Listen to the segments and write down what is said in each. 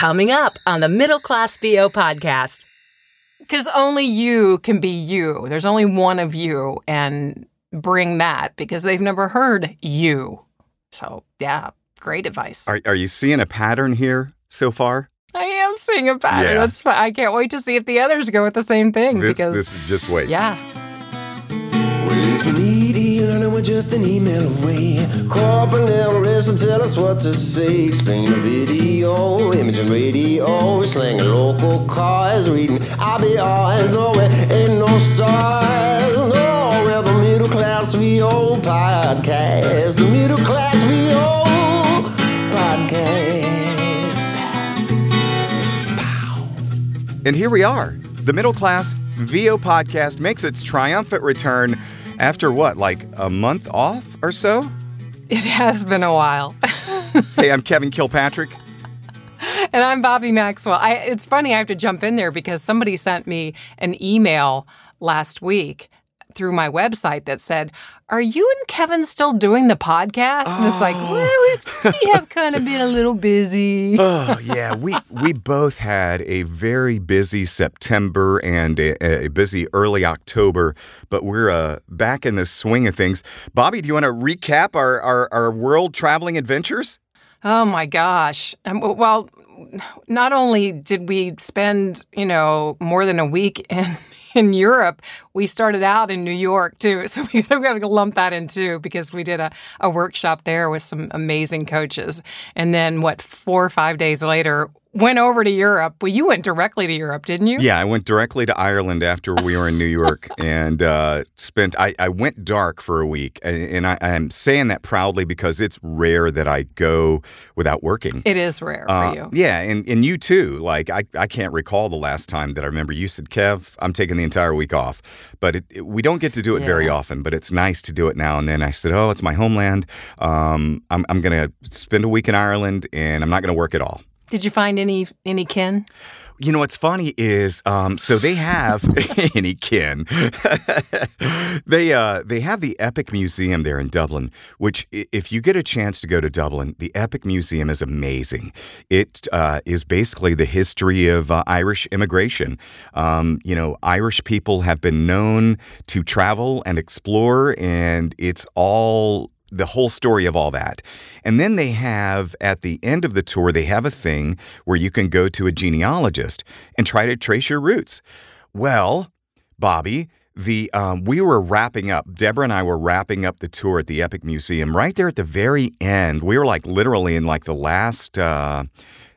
Coming up on the Middle Class VO podcast. Because only you can be you. There's only one of you, and bring that because they've never heard you. So, yeah, great advice. Are, are you seeing a pattern here so far? I am seeing a pattern. Yeah. That's fine. I can't wait to see if the others go with the same thing This, because, this is just wait. yeah. Just an email away. Listen, tell us what to say. Explain a video, image and radio. Slanging local reading ain't no stars. No, we're the middle class VO podcast. The middle class VO podcast. And here we are. The Middle Class VO podcast makes its triumphant return after what, like a month off or so? It has been a while. hey, I'm Kevin Kilpatrick. And I'm Bobby Maxwell. I, it's funny, I have to jump in there because somebody sent me an email last week through my website that said, Are you and Kevin still doing the podcast? And it's like, well, we, we have kind of been a little busy. Oh yeah, we we both had a very busy September and a, a busy early October, but we're uh, back in the swing of things. Bobby, do you want to recap our, our, our world traveling adventures? Oh my gosh. Um, well, not only did we spend, you know, more than a week in in Europe, we started out in New York too. So we got to lump that in too because we did a, a workshop there with some amazing coaches. And then what, four or five days later, went over to Europe. Well, you went directly to Europe, didn't you? Yeah, I went directly to Ireland after we were in New York and uh, spent. I, I went dark for a week, and, and I, I'm saying that proudly because it's rare that I go without working. It is rare for Uh, you. Yeah, and, and you too. Like I, I can't recall the last time that I remember you said, Kev, I'm taking the entire week off. But it, it- we don't get to do it very often, but it's nice to do it now and then. I said, Oh, it's my homeland. Um, I'm, I'm going to spend a week in Ireland and I'm not going to work at all. Did you find any any kin? You know what's funny is um, so they have any kin. they uh, they have the Epic Museum there in Dublin, which if you get a chance to go to Dublin, the Epic Museum is amazing. It uh, is basically the history of uh, Irish immigration. Um, you know, Irish people have been known to travel and explore, and it's all the whole story of all that. And then they have, at the end of the tour, they have a thing where you can go to a genealogist and try to trace your roots. Well, Bobby, the um, we were wrapping up. Deborah and I were wrapping up the tour at the Epic Museum. Right there at the very end, we were like literally in like the last uh,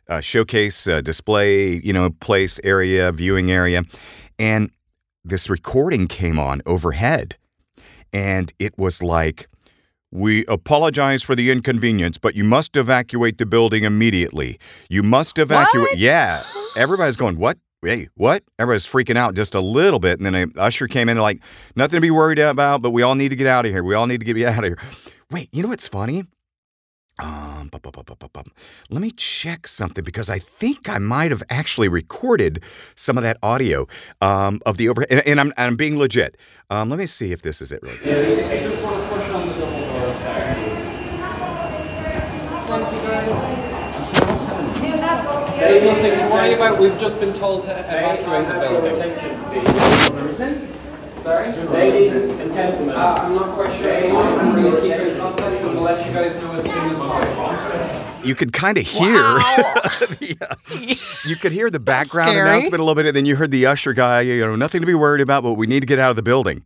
uh, showcase uh, display, you know, place area, viewing area, and this recording came on overhead, and it was like. We apologize for the inconvenience, but you must evacuate the building immediately. You must evacuate. What? Yeah. Everybody's going, what? Hey, what? Everybody's freaking out just a little bit. And then a usher came in like, nothing to be worried about, but we all need to get out of here. We all need to get out of here. Wait, you know what's funny? Um, bu- bu- bu- bu- bu- bum. let me check something because I think I might have actually recorded some of that audio um, of the overhead, and, and I'm, I'm being legit. Um, let me see if this is it really. I just want to push on the double doors there. Thank you guys. There's nothing to worry about. We've just been told to evacuate the building. Sorry? Ladies and gentlemen. Uh, I'm not quite sure. I'm going to keep in contact and we'll let you guys know as soon as possible. You could kind of hear, Yeah. you could hear the background announcement a little bit, and then you heard the usher guy, you know, nothing to be worried about, but we need to get out of the building.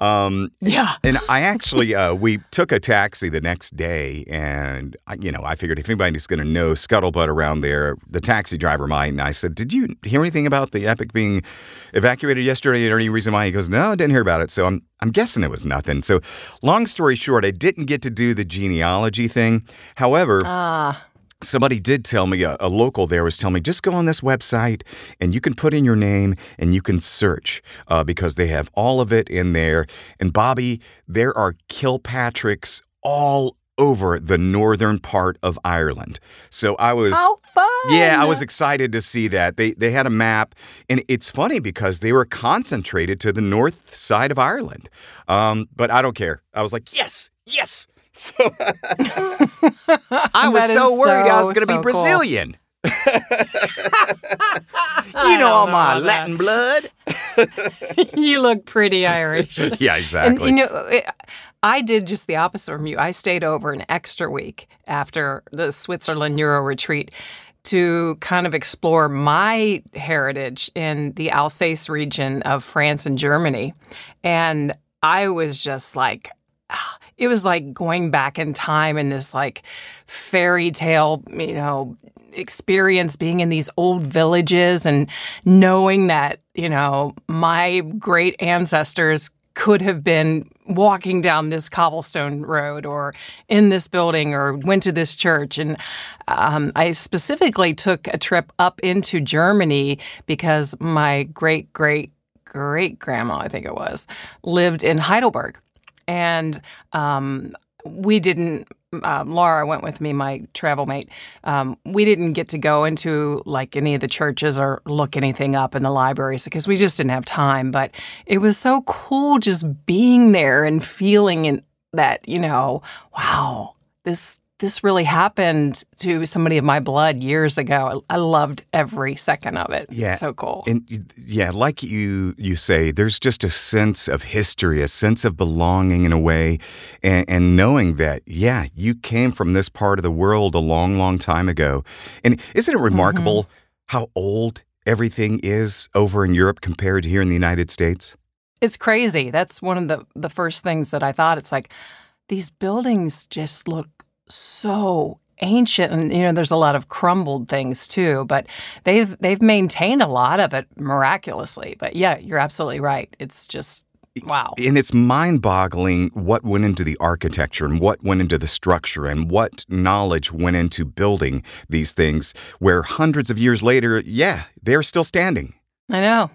Um, Yeah. and I actually, uh, we took a taxi the next day, and I, you know, I figured if anybody's going to know scuttlebutt around there, the taxi driver might. And I said, "Did you hear anything about the Epic being evacuated yesterday? Or any reason why?" He goes, "No, I didn't hear about it." So I'm, I'm guessing it was nothing. So, long story short, I didn't get to do the genealogy thing. However, Ah, Somebody did tell me, a, a local there was telling me, just go on this website and you can put in your name and you can search uh, because they have all of it in there. And Bobby, there are Kilpatricks all over the northern part of Ireland. So I was. how fun! Yeah, I was excited to see that. They they had a map, and it's funny because they were concentrated to the north side of Ireland. Um, but I don't care. I was like, yes, yes. So I was so worried I was going to so be cool. Brazilian. you know all know my Latin blood. you look pretty Irish. yeah, exactly. And you know, it, I did just the opposite from you. I stayed over an extra week after the Switzerland Euro retreat to kind of explore my heritage in the Alsace region of France and Germany. And I was just like, ah, it was like going back in time in this like fairy tale, you know, experience being in these old villages and knowing that, you know, my great ancestors could have been walking down this cobblestone road or in this building or went to this church. And um, I specifically took a trip up into Germany because my great, great, great grandma, I think it was, lived in Heidelberg. And um, we didn't um, Laura went with me, my travel mate. Um, we didn't get to go into like any of the churches or look anything up in the libraries because we just didn't have time. But it was so cool just being there and feeling in, that you know, wow, this this really happened to somebody of my blood years ago. I, loved every second of it. Yeah. so cool. And yeah, like you you say, there's just a sense of history, a sense of belonging in a way, and, and knowing that yeah, you came from this part of the world a long, long time ago. And isn't it remarkable mm-hmm. how old everything is over in Europe compared to here in the United States? It's crazy. That's one of the the first things that I thought. It's like these buildings just look so ancient and you know there's a lot of crumbled things too but they've they've maintained a lot of it miraculously. But yeah you're absolutely right. It's just wow. And it's mind boggling what went into the architecture and what went into the structure and what knowledge went into building these things, where hundreds of years later, yeah, they're still standing. i know.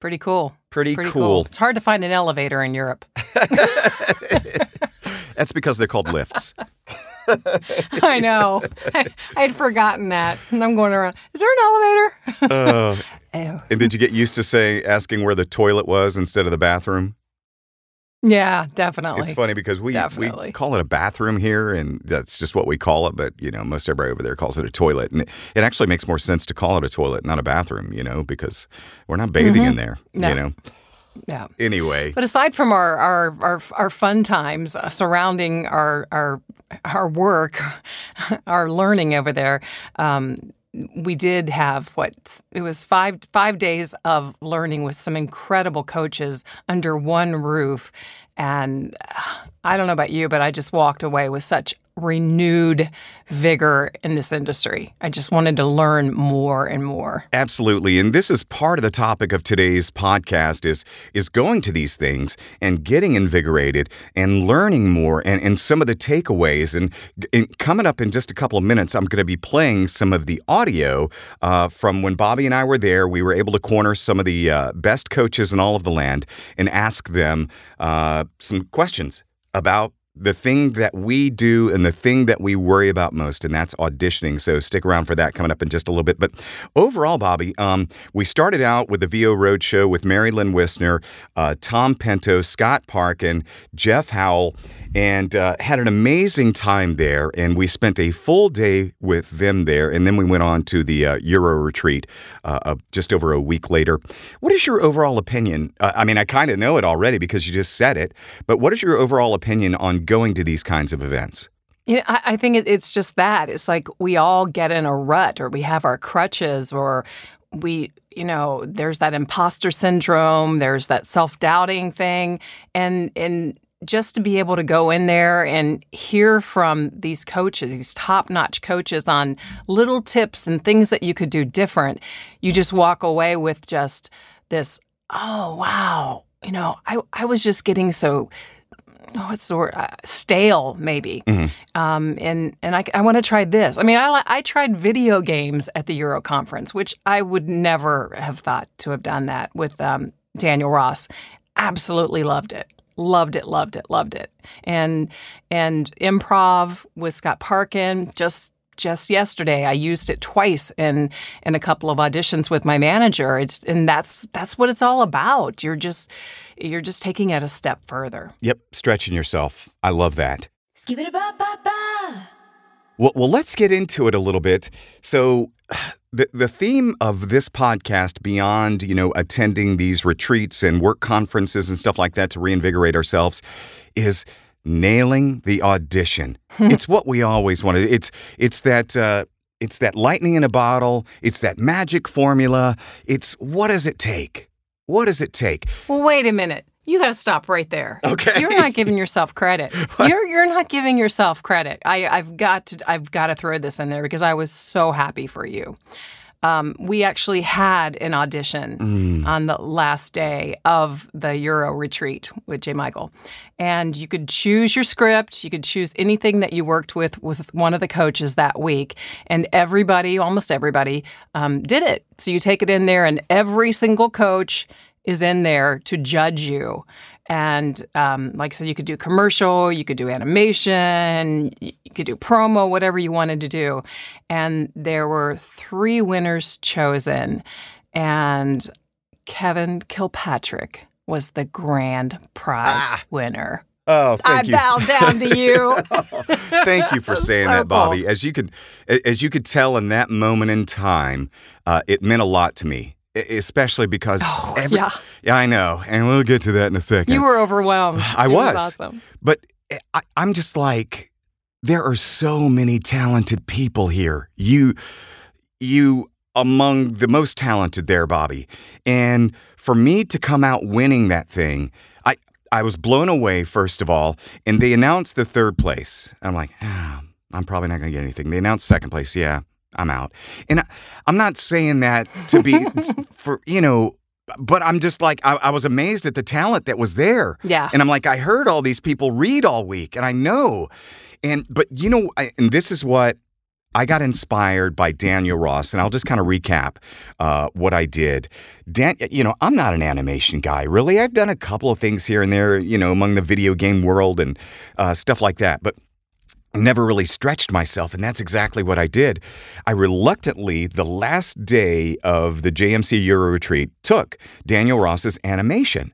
Pretty cool. Pretty, pretty cool. it's hard to find an elevator in europe. That's because they're called lifts. i know I, i'd forgotten that and i'm going around is there an elevator Uh, and did you get used to saying asking where the toilet was instead of the bathroom? yeah definitely It's funny because we we call it a bathroom here, and that's just what we call it. But you know, most everybody over there calls it a toilet, and it, it actually makes more sense to call it a toilet, not a bathroom. You know, because we're not bathing in there. Mm-hmm. No. You know. Yeah. Anyway, But aside from our our our, our fun times uh, surrounding our our our work, our learning over there, um, we did have what it was five five days of learning with some incredible coaches under one roof, and uh, I don't know about you, but I just walked away with such renewed vigor in this industry. I just wanted to learn more and more. Absolutely. And this is part of the topic of today's podcast is is going to these things and getting invigorated and learning more and, and some of the takeaways. And, and coming up in just a couple of minutes, I'm going to be playing some of the audio uh, from when Bobby and I were there. We were able to corner some of the uh, best coaches in all of the land and ask them uh, some questions about the thing that we do and the thing that we worry about most, and that's auditioning. So stick around for that coming up in just a little bit. But overall, Bobby, um, we started out with the VO Roadshow with Mary Lynn Wissner, uh, Tom Pento, Scott Parkin, Jeff Howell, and uh, had an amazing time there. And we spent a full day with them there. And then we went on to the uh, Euro retreat uh, just over a week later. What is your overall opinion? Uh, I mean, I kind of know it already because you just said it, but what is your overall opinion on going to these kinds of events? You know, I, I think it, it's just that. It's like we all get in a rut or we have our crutches or we, you know, there's that imposter syndrome, there's that self doubting thing. And, and, just to be able to go in there and hear from these coaches, these top notch coaches on little tips and things that you could do different, you just walk away with just this, oh, wow. You know, I, I was just getting so oh, the word? Uh, stale, maybe. Um, and and I, I want to try this. I mean, I I tried video games at the Euro conference, which I would never have thought to have done that with um, Daniel Ross. Absolutely loved it. Loved it. Loved it. Loved it. And and improv with Scott Parkin just. Just yesterday, I used it twice in in a couple of auditions with my manager. It's and that's that's what it's all about. You're just you're just taking it a step further. Yep, stretching yourself. I love that. Skip it ba ba ba. Well, well, let's get into it a little bit. So, the the theme of this podcast, beyond you know attending these retreats and work conferences and stuff like that to reinvigorate ourselves, is nailing the audition. it's what we always wanted. It's it's that. Uh, it's that lightning in a bottle. It's that magic formula. It's what does it take? What does it take? Well, wait a minute. You got to stop right there. Okay. You're not giving yourself credit. you're you're not giving yourself credit. I I've got to I've got to throw this in there because I was so happy for you. Um, we actually had an audition on the last day of the Euro retreat with J. Michael, and you could choose your script. You could choose anything that you worked with with one of the coaches that week, and everybody, almost everybody, um, did it. So you take it in there, and every single coach is in there to judge you. And um, like I said, you could do commercial, you could do animation, you could do promo, whatever you wanted to do. And there were three winners chosen, and Kevin Kilpatrick was the grand prize winner. Oh, I thank you. bow down to you. Thank you for saying so that, Bobby. cool. As you could, as you could tell in that moment in time, uh, it meant a lot to me, especially because every- yeah. yeah, I know, and we'll get to that in a second. you were overwhelmed. I It was. awesome. but I, I'm just like, there are so many talented people here. You, you among the most talented there, Bobby, and for me to come out winning that thing, I I was blown away first of all, and they announced the third place. I'm like, ah, I'm probably not going to get anything. They announced second place. Yeah, I'm out. And I, I'm not saying that to be for you know. But I'm just like I, I was amazed at the talent that was there. Yeah. And I'm like, I heard all these people read all week, and I know. And but you know, I, and this is what I got inspired by Daniel Ross, and I'll just kind of recap uh, what I did. Dan, you know, I'm not an animation guy, really. I've done a couple of things here and there, you know, among the video game world and uh, stuff like that, but never really stretched myself, and that's exactly what I did. I reluctantly, the last day of the JMC Euro retreat, took Daniel Ross's animation,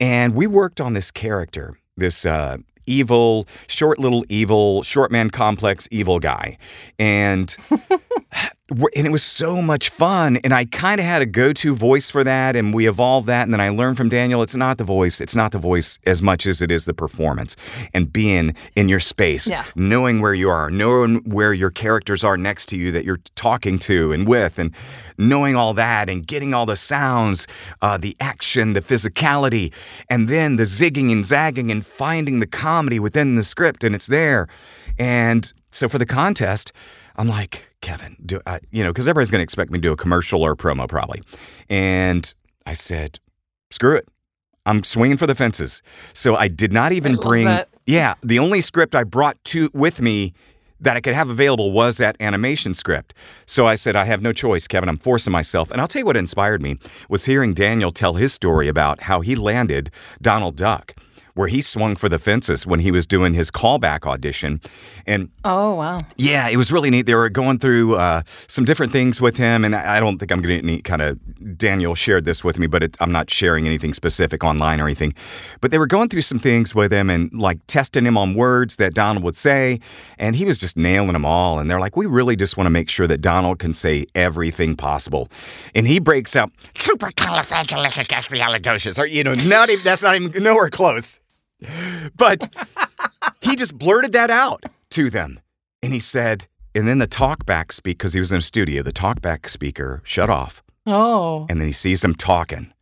and we worked on this character, this uh, evil, short little evil, short man complex evil guy, and. And it was so much fun and i kind of had a go-to voice for that and we evolved that and then i learned from daniel it's not the voice it's not the voice as much as it is the performance and being in your space Yeah. knowing where you are knowing where your characters are next to you that you're talking to and with and knowing all that and getting all the sounds uh, the action the physicality and then the zigging and zagging and finding the comedy within the script and it's there and so for the contest I'm like, Kevin, do I, you know, because everybody's going to expect me to do a commercial or a promo probably. And I said, screw it. I'm swinging for the fences. So I did not even bring, that. yeah, the only script I brought to with me that I could have available was that animation script. So I said, I have no choice, Kevin. I'm forcing myself. And I'll tell you what inspired me was hearing Daniel tell his story about how he landed Donald Duck, where he swung for the fences when he was doing his callback audition. And Oh wow. yeah, it was really neat. They were going through uh, some different things with him, and I don't think I'm going to kind of. Daniel shared this with me, but it, I'm not sharing anything specific online or anything. But they were going through some things with him and like testing him on words that Donald would say, and he was just nailing them all. And they're like, we really just want to make sure that Donald can say everything possible. And he breaks out supercalifragilisticexpialidocious, or you know, not even that's not even nowhere close. But he just blurted that out to them. And he said, and then the talkback speak, because he was in a studio, the talkback speaker shut off. Oh. And then he sees them talking.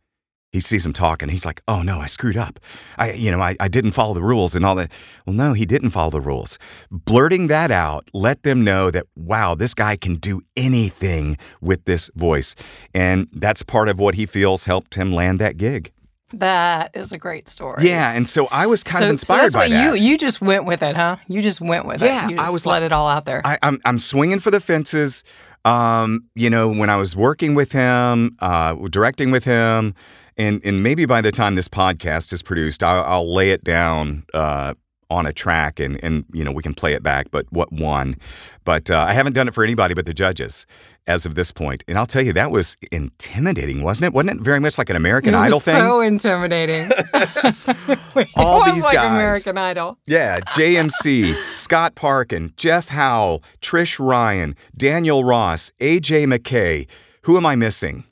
He sees them talking. He's like, oh no, I screwed up. I, you know, I, I didn't follow the rules and all that. Well, no, he didn't follow the rules. Blurting that out let them know that, wow, this guy can do anything with this voice. And that's part of what he feels helped him land that gig. That is a great story. Yeah. And so I was kind so, of so inspired that's by that. you you just went with it, huh? You just went with Yeah, it. You I was let like- it all out there. I, I'm I'm swinging for the fences. Um, you know, when I was working with him, uh, directing with him, and and maybe by the time this podcast is produced, I'll, I'll lay it down uh, on a track and and you know we can play it back but what won but uh, i haven't done it for anybody but the judges as of this point and i'll tell you that was intimidating wasn't it wasn't it very much like an american it idol thing so intimidating. All these like guys. American Idol. yeah jmc scott parkin jeff howell trish ryan daniel ross aj mckay who am i missing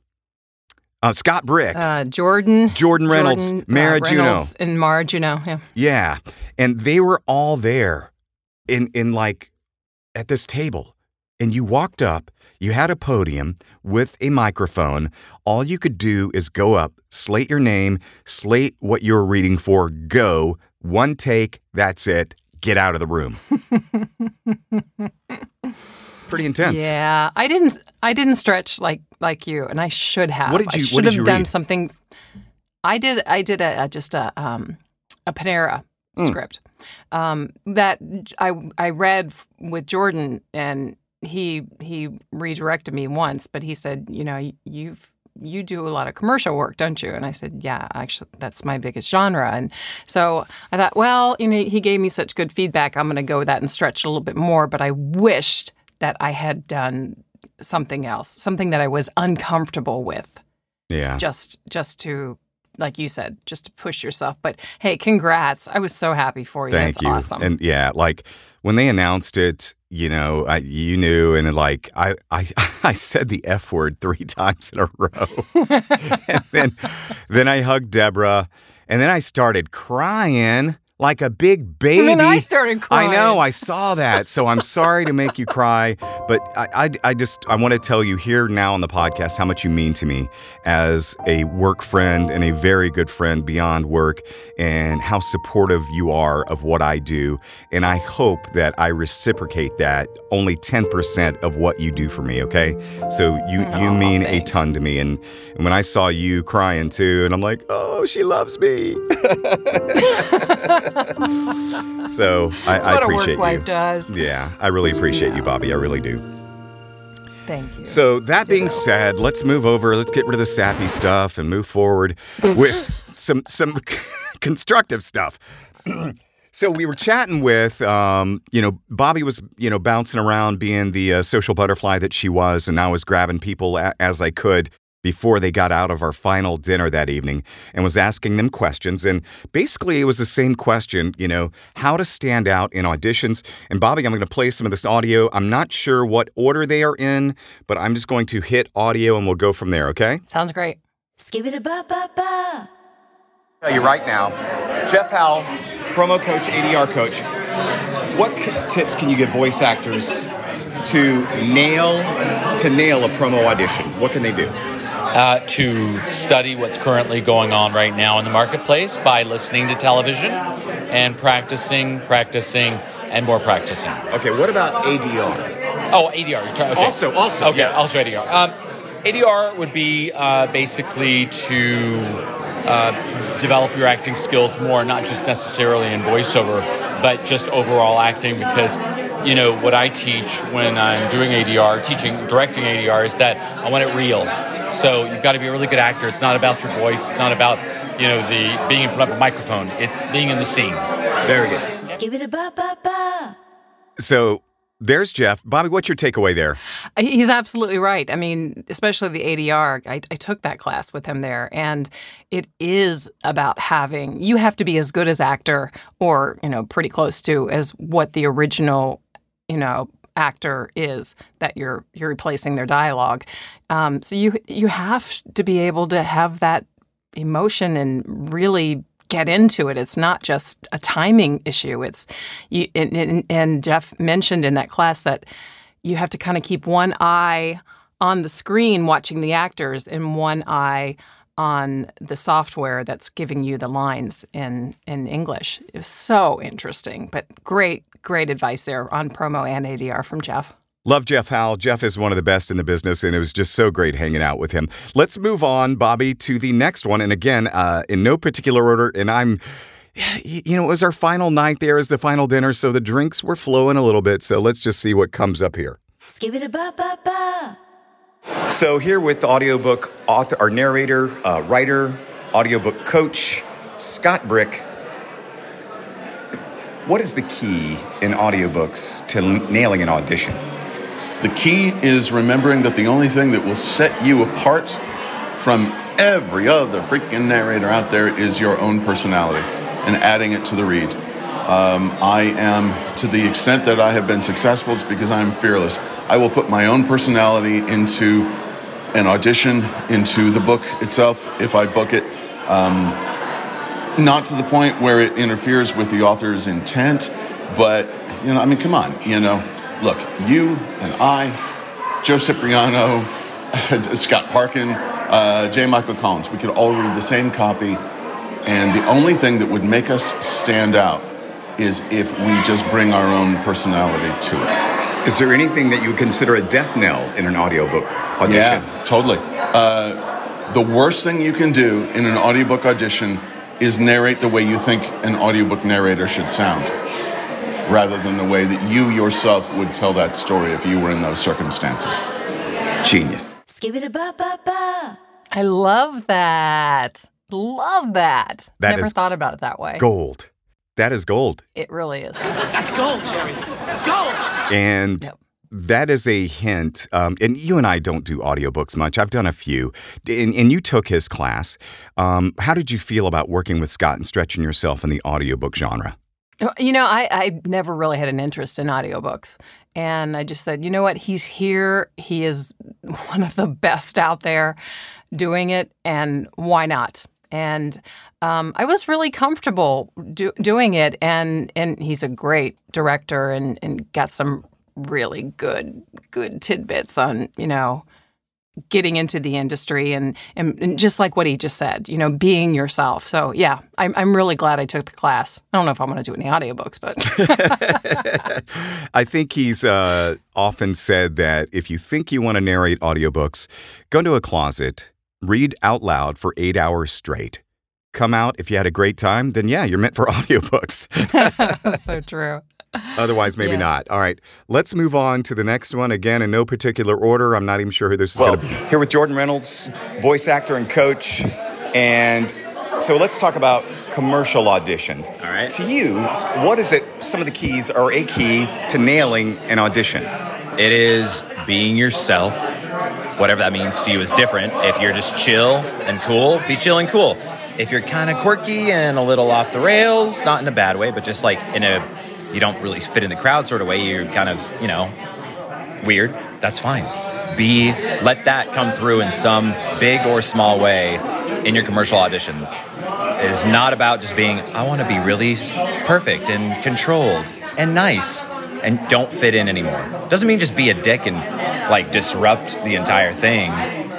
uh, scott brick Uh, Jordan, Jordan Reynolds, Jordan, Mara Junot. Reynolds and Mara Junot. Yeah. Yeah. And they were all there in in like at this table. And you walked up, you had a podium with a microphone. All you could do is go up, slate your name, slate what you're reading for, go, one take, that's it, get out of the room. Pretty intense. Yeah, I didn't. I didn't stretch like like you, and I should have. What did I you- should what did have you done read? something. I did. I did a, a just a um a Panera Hmm. script um that I I read with Jordan, and he he redirected me once, but he said, you know, you've you do a lot of commercial work, don't you? And I said, yeah, actually, that's my biggest genre. And so I thought, well, you know, he gave me such good feedback. I'm going to go with that and stretch a little bit more. But I wished that I had done something else, something that I was uncomfortable with, Yeah. just just to, like you said, just to push yourself. But hey, congrats! I was so happy for you. Thank That's you. Awesome. And yeah, like when they announced it, you know, I, you knew, and like I, I, I said the f word three times in a row, and then, then I hugged Deborah, and then I started crying like a big baby. and then I started crying. I know. I saw that. So I'm sorry to make you cry, but I, I, I just I want to tell you here now on the podcast how much you mean to me as a work friend and a very good friend beyond work, and how supportive you are of what I do. And I hope that I reciprocate that only 10% of what you do for me. Okay, so you you Aw, mean a ton to me, and, and when I saw you crying too, and I'm like, oh, she loves me. so I, I appreciate you. does. Yeah, I really appreciate you, Bobby. I really do. Thank you. So that being said, let's move over. Let's get rid of the sappy stuff and move forward with some some constructive stuff. so we were chatting with, um, you know, Bobby was, you know, bouncing around being the uh, social butterfly that she was, and I was grabbing people a- as I could before they got out of our final dinner that evening and was asking them questions. And basically, it was the same question, you know, how to stand out in auditions. And Bobby, I'm going to play some of this audio. I'm not sure what order they are in, but I'm just going to hit audio and we'll go from there, okay? Sounds great. Skibbity ba ba ba. tell you right now, Jeff Howell, promo coach, ADR coach. What c- tips can you give voice actors to nail to nail a promo audition? What can they do? Uh, to study what's currently going on right now in the marketplace by listening to television and practicing, practicing, and more practicing. Okay, what about ADR? Oh, ADR. Okay. Also- also, okay, yeah. also ADR. Um, ADR would be uh, basically to uh, develop your acting skills more, not just necessarily in voiceover, but just overall acting. Because you know what I teach when I'm doing ADR, teaching, directing ADR, is that I want it real. So you've got to be a really good actor. It's not about your voice. It's not about you know the being in front of a microphone. It's being in the scene. Very good. Skibbity ba ba ba. So there's Jeff. Bobby, what's your takeaway there? He's absolutely right. I mean, especially the ADR. I, I took that class with him there, and it is about having. You have to be as good as actor, or you know, pretty close to as what the original, you know, actor is that you're you're replacing their dialogue. Um, so you you have to be able to have that emotion and really get into it. It's not just a timing issue. It's you and, and, and Jeff mentioned in that class that you have to kind of keep one eye on the screen watching the actors and one eye on the software that's giving you the lines in in English. It was so interesting, but great great advice there on promo and ADR from Jeff. Love Jeff Howell. Jeff is one of the best in the business, and it was just so great hanging out with him. Let's move on, Bobby, to the next one. And again, uh, in no particular order, and I'm. You know, it was our final night there, as the final dinner, so the drinks were flowing a little bit. So let's just see what comes up here. Skibbity ba ba ba. So here with audiobook author, or narrator, uh, writer, audiobook coach, Scott Brick. What is the key in audiobooks to nailing an audition? The key is remembering that the only thing that will set you apart from every other freaking narrator out there is your own personality and adding it to the read. Um, I am, to the extent that I have been successful, it's because I am fearless. I will put my own personality into an audition, into the book itself, if I book it. Um, not to the point where it interferes with the author's intent, but, you know, I mean, come on, you know, look, you and I, Joe Cipriano, Scott Parkin, uh, J. Michael Collins, we could all read the same copy, and the only thing that would make us stand out is if we just bring our own personality to it. Is there anything that you would consider a death knell in an audiobook audition? Yeah, totally. Uh, the worst thing you can do in an audiobook audition is narrate the way you think an audiobook narrator should sound, rather than the way that you yourself would tell that story if you were in those circumstances. Genius. Skip it a ba ba ba. I love that. Love that. That Never thought about it that way. Gold. That is gold. It really is. That's gold, Jerry. Gold! And Yep. That is a hint. Um, and you and I don't do audiobooks much. I've done a few. And, and you took his class. Um, how did you feel about working with Scott and stretching yourself in the audiobook genre? You know, I, I never really had an interest in audiobooks. And I just said, you know what? He's here. He is one of the best out there doing it. And why not? And um, I was really comfortable do, doing it. And, and he's a great director and, and got some really good, good tidbits on, you know, getting into the industry and, and, and just like what he just said, you know, being yourself. So yeah, I'm, I'm really glad I took the class. I don't know if I'm going to do any audiobooks, but I think he's uh, often said that if you think you want to narrate audiobooks, go into a closet, read out loud for eight hours straight. Come out. If you had a great time, then yeah, you're meant for audiobooks. so true. Otherwise, maybe Yeah. not. All right, let's move on to the next one. Again, in no particular order. I'm not even sure who this is going to be. Here with Jordan Reynolds, voice actor and coach. And so let's talk about commercial auditions. All right. To you, what is it, some of the keys or a key to nailing an audition? It is being yourself. Whatever that means to you is different. If you're just chill and cool, be chill and cool. If you're kind of quirky and a little off the rails, not in a bad way, but just like in a you don't really fit in the crowd sort of way, you're kind of, you know, weird, that's fine. Be let that come through in some big or small way in your commercial audition. It is not about just being I want to be really perfect and controlled and nice and don't fit in anymore. Doesn't mean just be a dick and like disrupt the entire thing,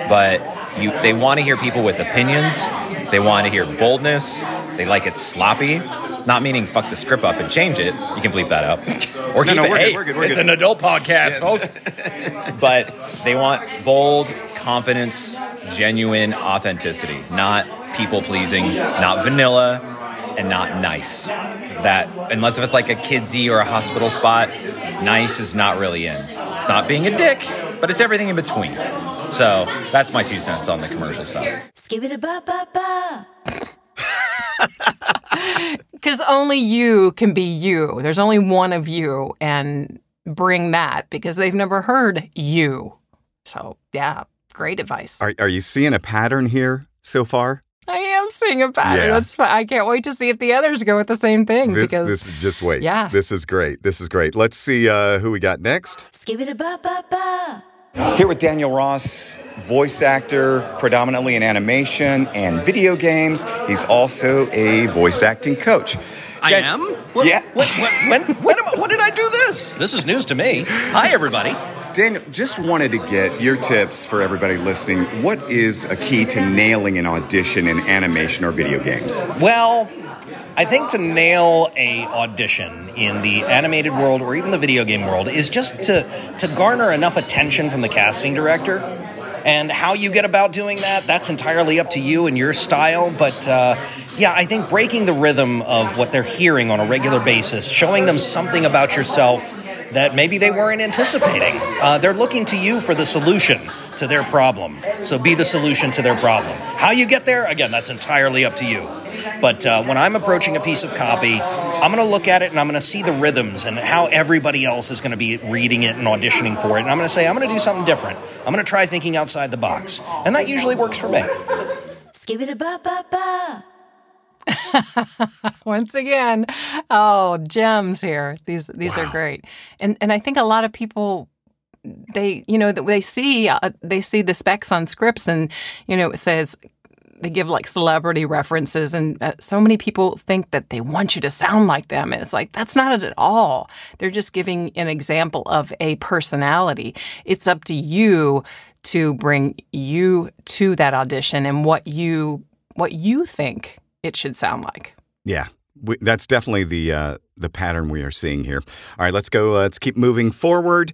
but you they want to hear people with opinions. They want to hear boldness. They like it sloppy. Not meaning fuck the script up and change it. You can bleep that out. Or No, keep no, it. we're good, we're good, we're it's good. an adult podcast, folks. but they want bold confidence, genuine authenticity, not people pleasing, not vanilla, and not nice. That unless if it's like a kidsy or a hospital spot, nice is not really in. It's not being a dick, but it's everything in between. So that's my two cents on the commercial side. Because only you can be you. There's only one of you, and bring that because they've never heard you. So, yeah, great advice. Are, are you seeing a pattern here so far? I am seeing a pattern. Yeah. That's fine. I can't wait to see if the others go with the same thing This, because this is just wait. Yeah. This is great. This is great. Let's see uh, who we got next. Skip it a ba ba ba. Here with Daniel Ross, voice actor, predominantly in animation and video games. He's also a voice acting coach. I Dan- am? What, Yeah. What, when, when, when, am I, when did I do this? This is news to me. Hi, everybody. Daniel, just wanted to get your tips for everybody listening. What is a key to nailing an audition in animation or video games? Well, I think to nail a audition in the animated world or even the video game world is just to to garner enough attention from the casting director. And how you get about doing that, that's entirely up to you and your style. But uh, yeah, I think breaking the rhythm of what they're hearing on a regular basis, showing them something about yourself that maybe they weren't anticipating. Uh, they're looking to you for the solution to their problem. So be the solution to their problem. How you get there, again, that's entirely up to you. But uh, when I'm approaching a piece of copy, I'm going to look at it and I'm going to see the rhythms and how everybody else is going to be reading it and auditioning for it. And I'm going to say, I'm going to do something different. I'm going to try thinking outside the box. And that usually works for me. Skibidi ba ba ba. Once again, oh, gems here. These these are great, and and I think a lot of people they you know they see uh, they see the specs on scripts and you know it says they give like celebrity references and uh, so many people think that they want you to sound like them. And it's like that's not it at all. They're just giving an example of a personality. It's up to you to bring you to that audition and what you what you think it should sound like. Yeah, we, that's definitely the uh, the pattern we are seeing here. All right, let's go. Let's keep moving forward.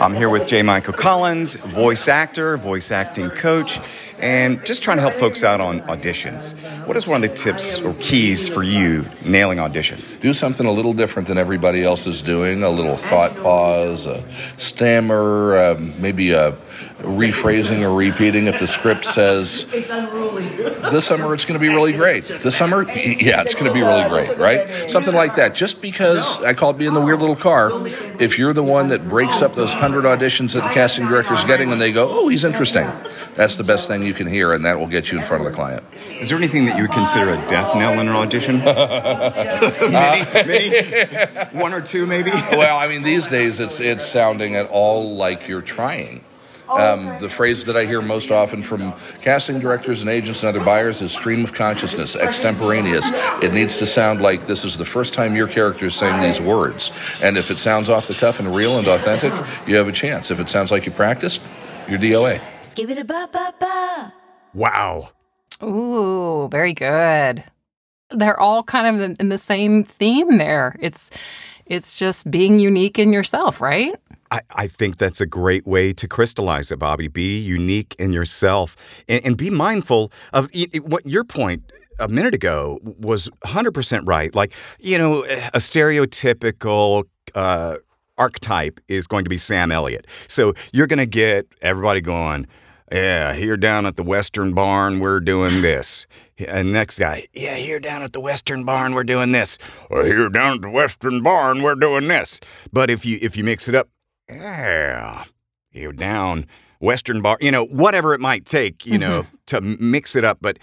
I'm here with J. Michael Collins, voice actor, voice acting coach, and just trying to help folks out on auditions. What is one of the tips or keys for you nailing auditions? Do something a little different than everybody else is doing. A little thought pause, a stammer, um, maybe a rephrasing or repeating. If the script says, It's unruly. this summer it's going to be really great. This summer, yeah, it's going to be really great, right? Something like that. Just because I call it being the weird little car, if you're the one that breaks up those hundred auditions that the casting director's getting and they go, oh, he's interesting, that's the best thing you can hear, and that will get you in front of the client. Is there anything that you would consider a death knell in an audition? many, many, one or two, maybe. well, I mean, these days it's it's sounding at all like you're trying. Um, the phrase that I hear most often from casting directors and agents and other buyers is stream of consciousness, extemporaneous. It needs to sound like this is the first time your character is saying these words. And if it sounds off the cuff and real and authentic, you have a chance. If it sounds like you practiced, you're DOA. Skibidi ba ba ba. Wow. Ooh, very good. They're all kind of in- in the same theme there. It's it's just being unique in yourself, right? I, I think that's a great way to crystallize it, Bobby. Be unique in yourself and, and be mindful of y- what your point a minute ago was 100% right. Like, you know, a stereotypical uh, archetype is going to be Sam Elliott. So you're going to get everybody going, yeah, here down at the Western Barn, we're doing this. And next guy, yeah, here down at the Western Barn, we're doing this. Or here down at the Western Barn, we're doing this. But if you if you mix it up, yeah, you down Western Bar, you know, whatever it might take, you know, mm-hmm. to mix it up, but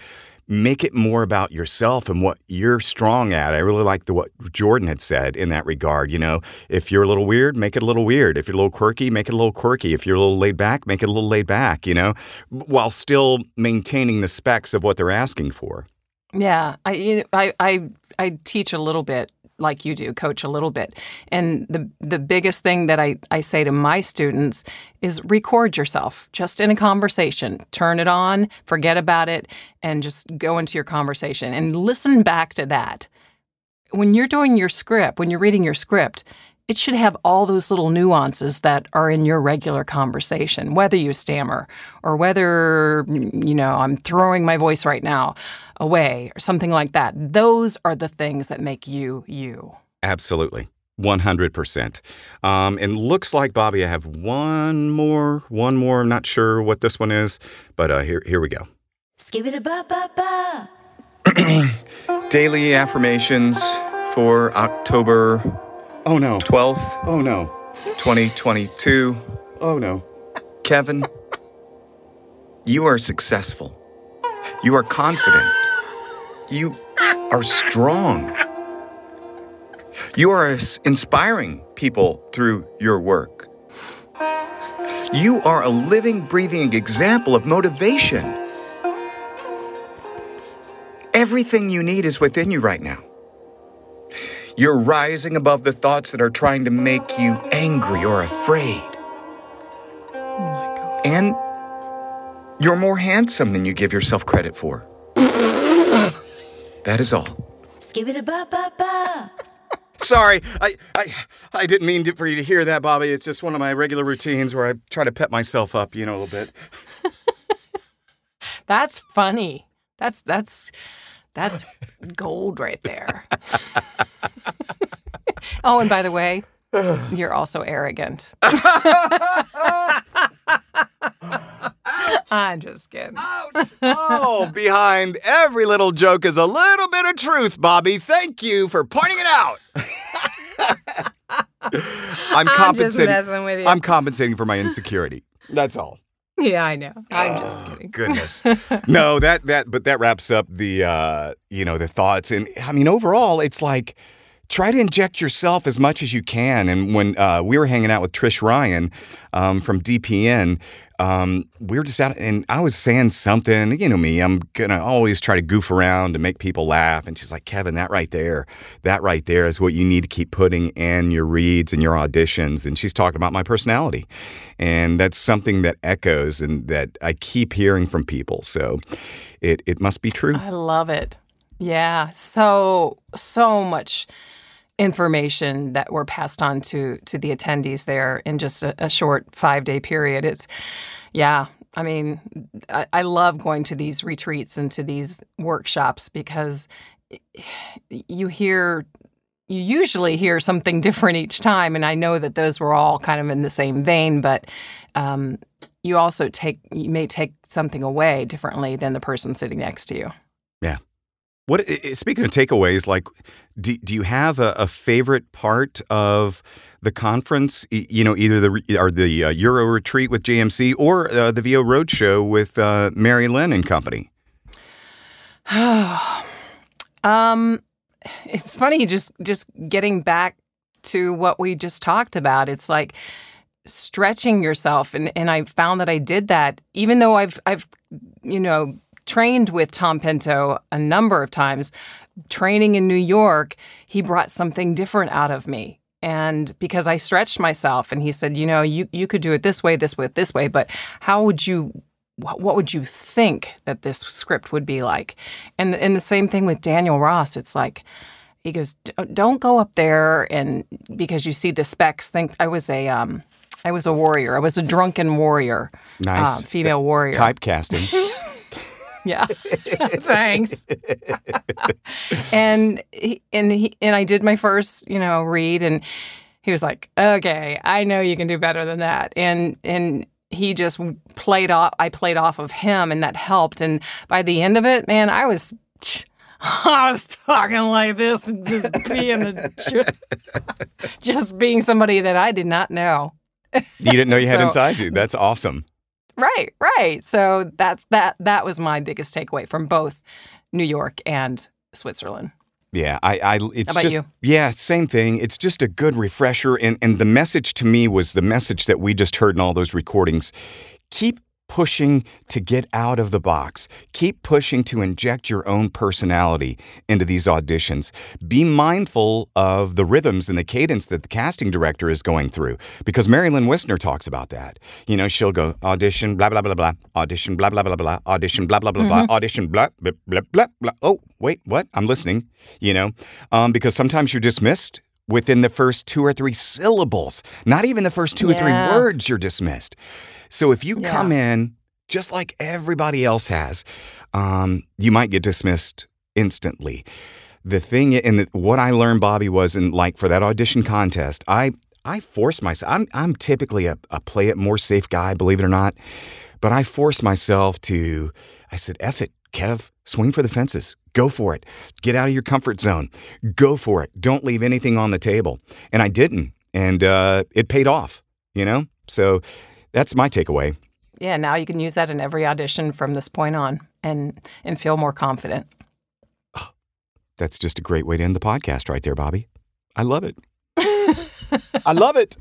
make it more about yourself and what you're strong at. I really like the what Jordan had said in that regard. You know, if you're a little weird, make it a little weird. If you're a little quirky, make it a little quirky. If you're a little laid back, make it a little laid back. You know, while still maintaining the specs of what they're asking for. Yeah, I you- I I I teach a little bit like you do, coach a little bit. And the the biggest thing that I I say to my students is record yourself just in a conversation. Turn it on, forget about it and just go into your conversation and listen back to that. When you're doing your script, when you're reading your script, it should have all those little nuances that are in your regular conversation, whether you stammer or whether, you know, I'm throwing my voice right now away or something like that. Those are the things that make you you. Absolutely. 100%. Um, and looks like, Bobby, I have one more, one more. I'm not sure what this one is, but uh, here, here we go. Skibidi ba ba ba. Daily affirmations for October Oh no. 12th, Oh no. 2022. Oh no. Kevin, you are successful. You are confident. You are strong. You are inspiring people through your work. You are a living, breathing example of motivation. Everything you need is within you right now. You're rising above the thoughts that are trying to make you angry or afraid. Oh And you're more handsome than you give yourself credit for. that is all. Skibidi ba ba ba. Sorry, I, I, I didn't mean to, for you to hear that, Bobby. It's just one of my regular routines where I try to pep myself up, you know, a little bit. That's funny. That's that's that's gold right there. oh, and by the way, you're also arrogant. I'm just kidding. oh, behind every little joke is a little bit of truth, Bobby. Thank you for pointing it out. I'm I'm just messing with you. I'm compensating for my insecurity. That's all. Yeah, I know. I'm just kidding. Goodness. no, that that but that wraps up the uh, you know, the thoughts and I mean overall it's like try to inject yourself as much as you can and when uh, we were hanging out with Trish Ryan um, from DPN um, we were just out and I was saying something, you know me, I'm gonna always try to goof around to make people laugh. And she's like, Kevin, that right there, that right there is what you need to keep putting in your reads and your auditions. And she's talking about my personality. And that's something that echoes and that I keep hearing from people. So it, it must be true. I love it. Yeah, so so much information that were passed on to to the attendees there in just a, a short five day period. It's yeah. I mean, I, I love going to these retreats and to these workshops because you hear you usually hear something different each time and i know that those were all kind of in the same vein but um, you also take you may take something away differently than the person sitting next to you Yeah. What speaking of takeaways, like, do, do you have a, a favorite part of the conference? You know, either the or the uh, Euro retreat with JMC or uh, the VO Roadshow with uh, Mary Lynn and company. um it's funny just just getting back to what we just talked about it's like stretching yourself and and I found that I did that even though I've I've you know trained with Tom Pinto a number of times. Training in New York he brought something different out of me. And because I stretched myself and he said you know you you could do it this way this way this way but how would you what, what would you think that this script would be like? And and the same thing with Daniel Ross. It's like he goes "D- don't go up there and because you see the specs think I was a um I was a warrior. I was a drunken warrior Nice. uh, female warrior. Typecasting. yeah. Thanks. and he, and he, and I did my first, you know, read and he was like, "Okay, I know you can do better than that." And and he just played off I played off of him and that helped and by the end of it, man, I was I was talking like this and just being a, just, just being somebody that I did not know. you didn't know you had inside you. That's awesome. Right, right. So that's that that was my biggest takeaway from both New York and Switzerland. Yeah, I, I it's How about just you? yeah, same thing. It's just a good refresher, and and the message to me was the message that we just heard in all those recordings. Keep pushing to get out of the box. Keep pushing to inject your own personality into these auditions. Be mindful of the rhythms and the cadence that the casting director is going through, because Mary Lynn Wissner talks about that. You know, she'll go audition, blah blah blah blah, audition, blah blah blah blah, audition, blah blah blah blah, audition, blah blah blah blah blah. Oh, wait, what? I'm listening. You know, um, because sometimes you're dismissed within the first two or three syllables. Not even the first two or three words you're dismissed. So if you Yeah. come in just like everybody else has, um, you might get dismissed instantly. The thing and the, what I learned, Bobby, was in like for that audition contest, I I force myself. I'm I'm typically a, a play it more safe guy, believe it or not, but I forced myself to. I said, "Eff it, Kev, swing for the fences." Go for it. Get out of your comfort zone. Go for it. Don't leave anything on the table. And I didn't. And uh, it paid off, you know? So that's my takeaway. Yeah, now you can use that in every audition from this point on and and feel more confident. That's just a great way to end the podcast right there, Bobby. I love it. I love it.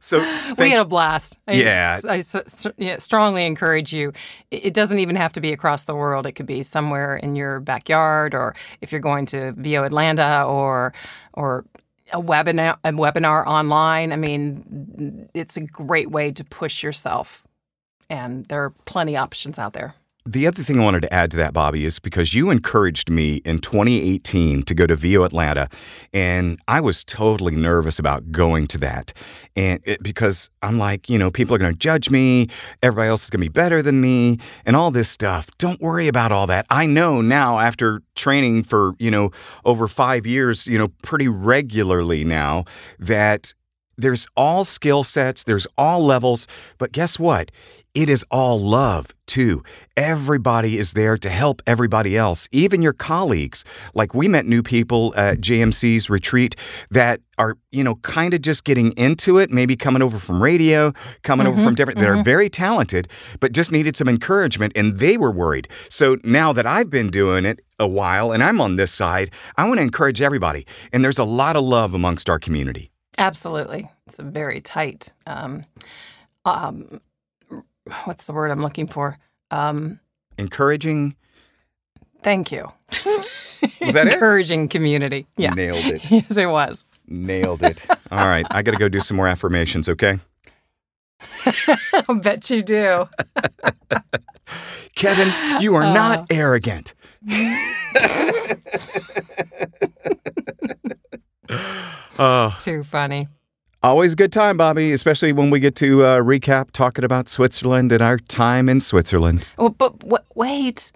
So we thank- had a blast. I, Yeah. I yeah, strongly encourage you. It it doesn't even have to be across the world. It could be somewhere in your backyard, or if you're going to VO Atlanta, or or a webinar a webinar online. I mean, it's a great way to push yourself, and there are plenty options out there. The other thing I wanted to add to that, Bobby, is because you encouraged me in 2018 to go to VO Atlanta, and I was totally nervous about going to that, and it, because I'm like, you know, people are going to judge me, everybody else is going to be better than me, and all this stuff. Don't worry about all that. I know now after training for you know over five years, you know, pretty regularly now that there's all skill sets, there's all levels, but guess what? It is all love too. Everybody is there to help everybody else, even your colleagues. Like we met new people at JMC's retreat that are, you know, kind of just getting into it, maybe coming over from radio, coming over from different, that are very talented, but just needed some encouragement and they were worried. So now that I've been doing it a while and I'm on this side, I want to encourage everybody. And there's a lot of love amongst our community. Absolutely. It's a very tight, um, um, what's the word I'm looking for? Um, Encouraging. thank you. Was that it? Encouraging community. Yeah. Nailed it. Yes, it was. Nailed it. All right. I got to go do some more affirmations, okay? I'll bet you do. Kevin, you are not arrogant. Oh, Too funny. Always a good time, Bobby, especially when we get to uh, recap talking about Switzerland and our time in Switzerland. Well, but w- wait,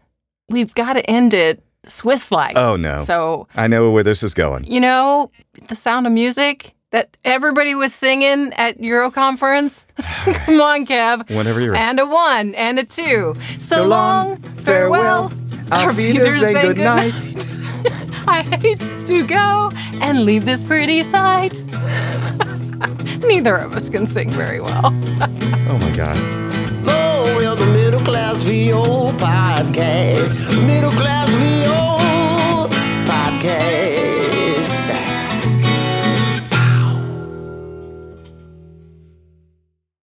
we've got to end it Swiss like. Oh, no. So, I know where this is going. you know, the sound of music that everybody was singing at Euro conference. Come on, Kev. Whenever you're ready. And a one and a two. So, So long, long, farewell. Auf Wiedersehen, good night. I hate to go and leave this pretty sight. Neither of us can sing very well. oh my God. Oh, we the middle class VO podcast. Middle class VO podcast.